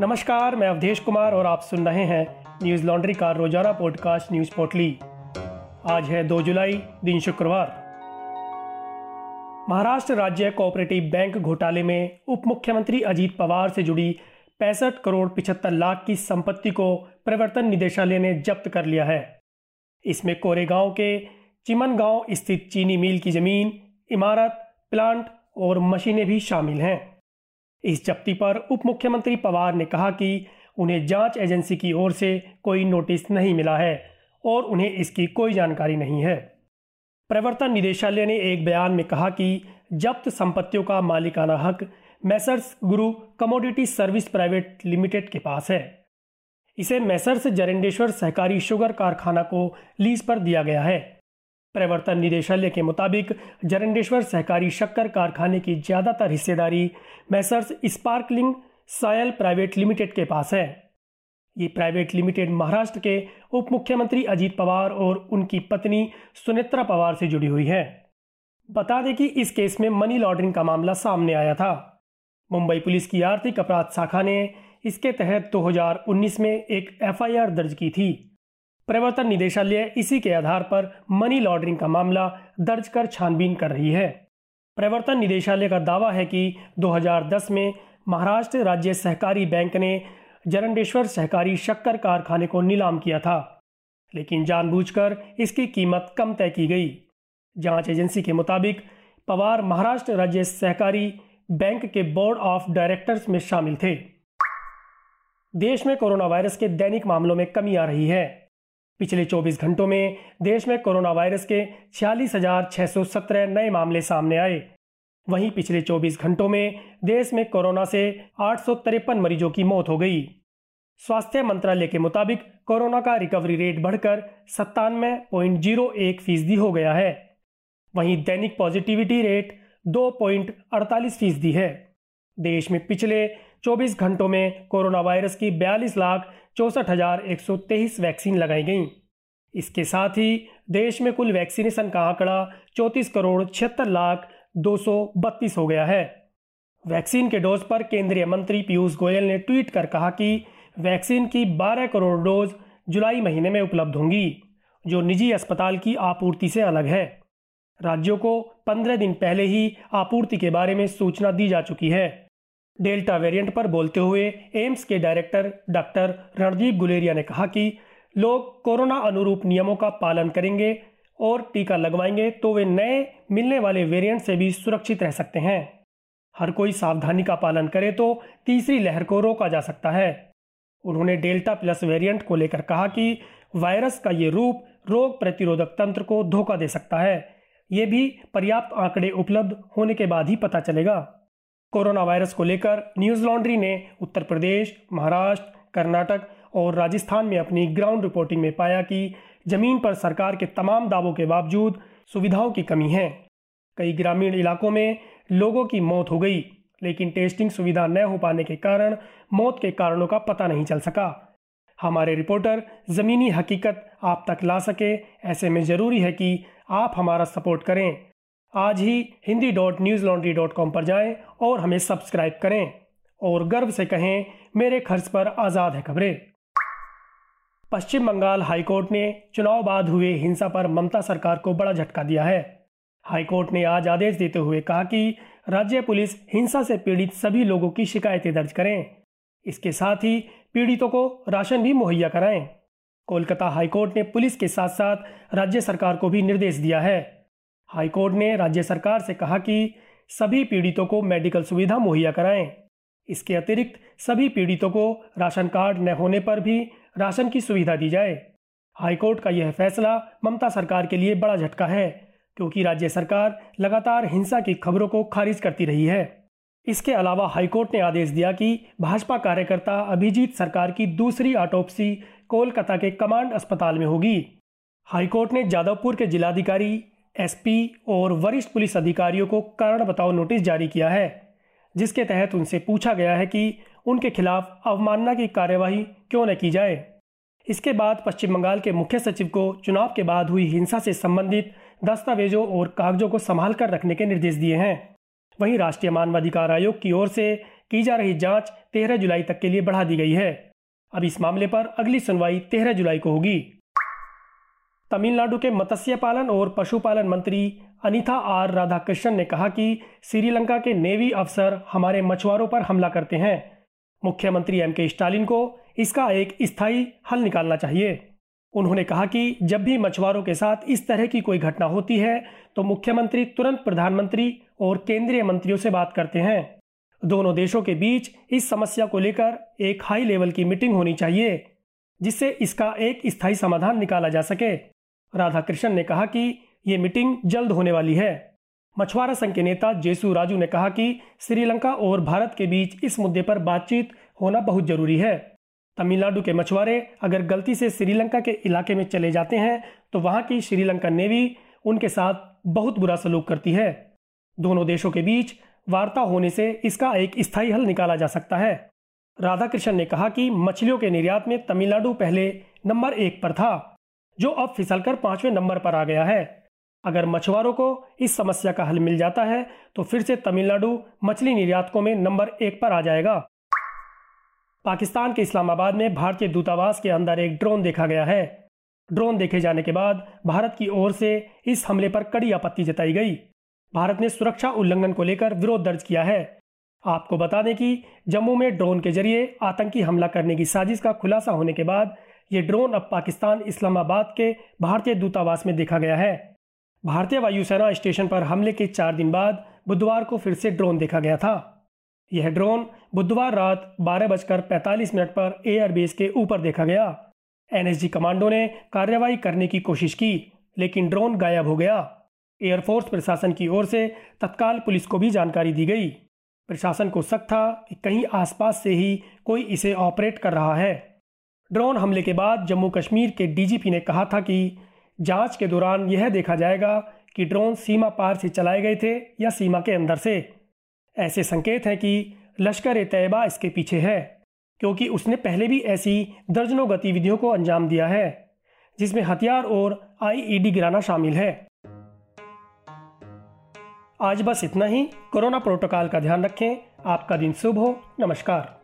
नमस्कार, मैं अवधेश कुमार और आप सुन रहे हैं न्यूज़ लॉन्ड्री का रोज़ाना पॉडकास्ट न्यूज़ पोर्टली। आज है 2 जुलाई, दिन शुक्रवार। महाराष्ट्र राज्य कोऑपरेटिव बैंक घोटाले में उप मुख्यमंत्री अजीत पवार से जुड़ी पैंसठ करोड़ पिछहत्तर लाख की संपत्ति को प्रवर्तन निदेशालय ने जब्त कर लिया है। इसमें कोरेगांव के चिमन गाँव स्थित चीनी मिल की ज़मीन, इमारत, प्लांट और मशीनें भी शामिल हैं। इस जब्ती पर उप मुख्यमंत्री पवार ने कहा कि उन्हें जाँच एजेंसी की ओर से कोई नोटिस नहीं मिला है और उन्हें इसकी कोई जानकारी नहीं है। प्रवर्तन निदेशालय ने एक बयान में कहा कि जब्त संपत्तियों का मालिकाना हक मैसर्स गुरु कमोडिटी सर्विस प्राइवेट लिमिटेड के पास है। इसे मैसर्स जरेंडेश्वर सहकारी शुगर कारखाना को लीज पर दिया गया है। प्रवर्तन निदेशालय के मुताबिक जरंडेश्वर सहकारी शक्कर कारखाने की ज़्यादातर हिस्सेदारी messrs sparkling soil private limited के पास है। ये प्राइवेट लिमिटेड महाराष्ट्र के उप मुख्यमंत्री अजीत पवार और उनकी पत्नी सुनेत्रा पवार से जुड़ी हुई है। बता दें कि इस केस में मनी लॉन्ड्रिंग का मामला सामने आया था। मुंबई पुलिस की आर्थिक अपराध शाखा ने इसके तहत 2019 में एक एफआईआर दर्ज की थी। प्रवर्तन निदेशालय इसी के आधार पर मनी लॉन्ड्रिंग का मामला दर्ज कर छानबीन कर रही है। प्रवर्तन निदेशालय का दावा है कि 2010 में महाराष्ट्र राज्य सहकारी बैंक ने जरंडेश्वर सहकारी शक्कर कारखाने को नीलाम किया था, लेकिन जानबूझकर इसकी कीमत कम तय की गई। जाँच एजेंसी के मुताबिक पवार महाराष्ट्र राज्य सहकारी बैंक के बोर्ड ऑफ़ डायरेक्टर्स में शामिल थे। देश में कोरोना वायरस के दैनिक मामलों में कमी आ रही है। पिछले 24 घंटों में देश में कोरोना वायरस के छियालीस नए मामले सामने आए। वहीं पिछले 24 घंटों में देश में कोरोना से आठ सौ तिरपन मरीजों की मौत हो गई। स्वास्थ्य मंत्रालय के मुताबिक कोरोना का रिकवरी रेट बढ़कर सत्तानवे पॉइंट ज़ीरो एक फ़ीसदी हो गया है। वहीं दैनिक पॉजिटिविटी रेट दो पॉइंट अड़तालीस फ़ीसदी है। देश में पिछले 24 घंटों में कोरोना वायरस की बयालीस लाख चौंसठ हज़ार एक सौ तेईस वैक्सीन लगाई गई। इसके साथ ही देश में कुल वैक्सीनेशन का आंकड़ा चौंतीस करोड़ छिहत्तर लाख दो सौ बत्तीस हो गया है। वैक्सीन के डोज पर केंद्रीय मंत्री पीयूष गोयल ने ट्वीट कर कहा कि वैक्सीन की 12 करोड़ डोज जुलाई महीने में उपलब्ध होंगी, जो निजी अस्पताल की आपूर्ति से अलग है। राज्यों को 15 दिन पहले ही आपूर्ति के बारे में सूचना दी जा चुकी है। डेल्टा वेरिएंट पर बोलते हुए एम्स के डायरेक्टर डॉक्टर रणदीप गुलेरिया ने कहा कि लोग कोरोना अनुरूप नियमों का पालन करेंगे और टीका लगवाएँगे तो वे नए मिलने वाले वेरिएंट से भी सुरक्षित रह सकते हैं। हर कोई सावधानी का पालन करे तो तीसरी लहर को रोका जा सकता है। उन्होंने डेल्टा प्लस वेरिएंट को लेकर कहा कि वायरस का ये रूप रोग प्रतिरोधक तंत्र को धोखा दे सकता है। ये भी पर्याप्त आंकड़े उपलब्ध होने के बाद ही पता चलेगा। कोरोना वायरस को लेकर न्यूज़ लॉन्ड्री ने उत्तर प्रदेश, महाराष्ट्र, कर्नाटक और राजस्थान में अपनी ग्राउंड रिपोर्टिंग में पाया कि ज़मीन पर सरकार के तमाम दावों के बावजूद सुविधाओं की कमी है। कई ग्रामीण इलाकों में लोगों की मौत हो गई, लेकिन टेस्टिंग सुविधा न हो पाने के कारण मौत के कारणों का पता नहीं चल सका। हमारे रिपोर्टर, ज़मीनी हकीकत आप तक ला सके, ऐसे में ज़रूरी है कि आप हमारा सपोर्ट करें। आज ही Hindi dot Newslaundry dot com पर जाएँ और हमें सब्सक्राइब करें और गर्व से कहें, मेरे खर्च पर आज़ाद है खबरें। पश्चिम बंगाल हाईकोर्ट ने चुनाव बाद हुए हिंसा पर ममता सरकार को बड़ा झटका दिया है। हाईकोर्ट ने आज आदेश देते हुए कहा कि राज्य पुलिस हिंसा से पीड़ित सभी लोगों की शिकायतें दर्ज करें। इसके साथ ही पीड़ितों को राशन भी मुहैया कराएँ। कोलकाता हाईकोर्ट ने पुलिस के साथ साथ राज्य सरकार को भी निर्देश दिया है। हाईकोर्ट ने राज्य सरकार से कहा कि सभी पीड़ितों को मेडिकल सुविधा मुहैया कराएँ। इसके अतिरिक्त सभी पीड़ितों को राशन कार्ड न होने पर भी राशन की सुविधा दी जाए। हाईकोर्ट का यह फैसला ममता सरकार के लिए बड़ा झटका है, क्योंकि राज्य सरकार लगातार हिंसा की खबरों को खारिज करती रही है। इसके अलावा हाईकोर्ट ने आदेश दिया कि भाजपा कार्यकर्ता अभिजीत सरकार की दूसरी ऑटोपसी कोलकाता के कमांड अस्पताल में होगी। हाईकोर्ट ने जादवपुर के जिलाधिकारी एसपी और वरिष्ठ पुलिस अधिकारियों को कारण बताओ नोटिस जारी किया है, जिसके तहत उनसे पूछा गया है कि उनके खिलाफ अवमानना की कार्यवाही क्यों न की जाए। इसके बाद पश्चिम बंगाल के मुख्य सचिव को चुनाव के बाद हुई हिंसा से संबंधित दस्तावेजों और कागजों को संभाल कर रखने के निर्देश दिए हैं। वहीं राष्ट्रीय मानवाधिकार आयोग की ओर से की जा रही जाँच 13 जुलाई तक के लिए बढ़ा दी गई है। अब इस मामले पर अगली सुनवाई 13 जुलाई को होगी। तमिलनाडु के मत्स्य पालन और पशुपालन मंत्री अनिता आर राधाकृष्णन ने कहा कि श्रीलंका के नेवी अफसर हमारे मछुआरों पर हमला करते हैं। मुख्यमंत्री एम के स्टालिन को इसका एक स्थायी हल निकालना चाहिए। उन्होंने कहा कि जब भी मछुआरों के साथ इस तरह की कोई घटना होती है तो मुख्यमंत्री तुरंत प्रधानमंत्री और केंद्रीय मंत्रियों से बात करते हैं। दोनों देशों के बीच इस समस्या को लेकर एक हाई लेवल की मीटिंग होनी चाहिए, जिससे इसका एक स्थायी समाधान निकाला जा सके। राधाकृष्णन ने कहा कि ये मीटिंग जल्द होने वाली है। मछुआरा संघ के नेता जेसू राजू ने कहा कि श्रीलंका और भारत के बीच इस मुद्दे पर बातचीत होना बहुत ज़रूरी है। तमिलनाडु के मछुआरे अगर गलती से श्रीलंका के इलाके में चले जाते हैं तो वहाँ की श्रीलंका नेवी उनके साथ बहुत बुरा सलूक करती है। दोनों देशों के बीच वार्ता होने से इसका एक स्थायी हल निकाला जा सकता है। राधाकृष्ण ने कहा कि मछलियों के निर्यात में तमिलनाडु पहले नंबर एक पर था। जो अब फिसलकर पाँचवें नंबर पर आ गया है। अगर मछुआरों को इस समस्या का हल मिल जाता है तो फिर से तमिलनाडु मछली निर्यातकों में नंबर एक पर आ जाएगा। पाकिस्तान के इस्लामाबाद में भारतीय दूतावास के अंदर एक ड्रोन देखा गया है। ड्रोन देखे जाने के बाद भारत की ओर से इस हमले पर कड़ी आपत्ति जताई गई। भारत ने सुरक्षा उल्लंघन को लेकर विरोध दर्ज किया है। आपको बता दें कि जम्मू में ड्रोन के ज़रिए आतंकी हमला करने की साजिश का खुलासा होने के बाद ये ड्रोन अब पाकिस्तान इस्लामाबाद के भारतीय दूतावास में देखा गया है। भारतीय वायुसेना स्टेशन पर हमले के चार दिन बाद बुधवार को फिर से ड्रोन देखा गया था। यह ड्रोन बुधवार रात बारह बजकर पैंतालीस मिनट पर एयरबेस के ऊपर देखा गया। एनएसजी कमांडो ने कार्रवाई करने की कोशिश की, लेकिन ड्रोन गायब हो गया। एयरफोर्स प्रशासन की ओर से तत्काल पुलिस को भी जानकारी दी गई। प्रशासन को शक था कि कहीं आसपास से ही कोई इसे ऑपरेट कर रहा है। ड्रोन हमले के बाद जम्मू कश्मीर के डीजीपी ने कहा था कि जाँच के दौरान यह देखा जाएगा कि ड्रोन सीमा पार से चलाए गए थे या सीमा के अंदर से। ऐसे संकेत हैं कि लश्कर ए तैयबा इसके पीछे है, क्योंकि उसने पहले भी ऐसी दर्जनों गतिविधियों को अंजाम दिया है, जिसमें हथियार और आईईडी गिराना शामिल है। आज बस इतना ही। कोरोना प्रोटोकॉल का ध्यान रखें। आपका दिन शुभ हो। नमस्कार।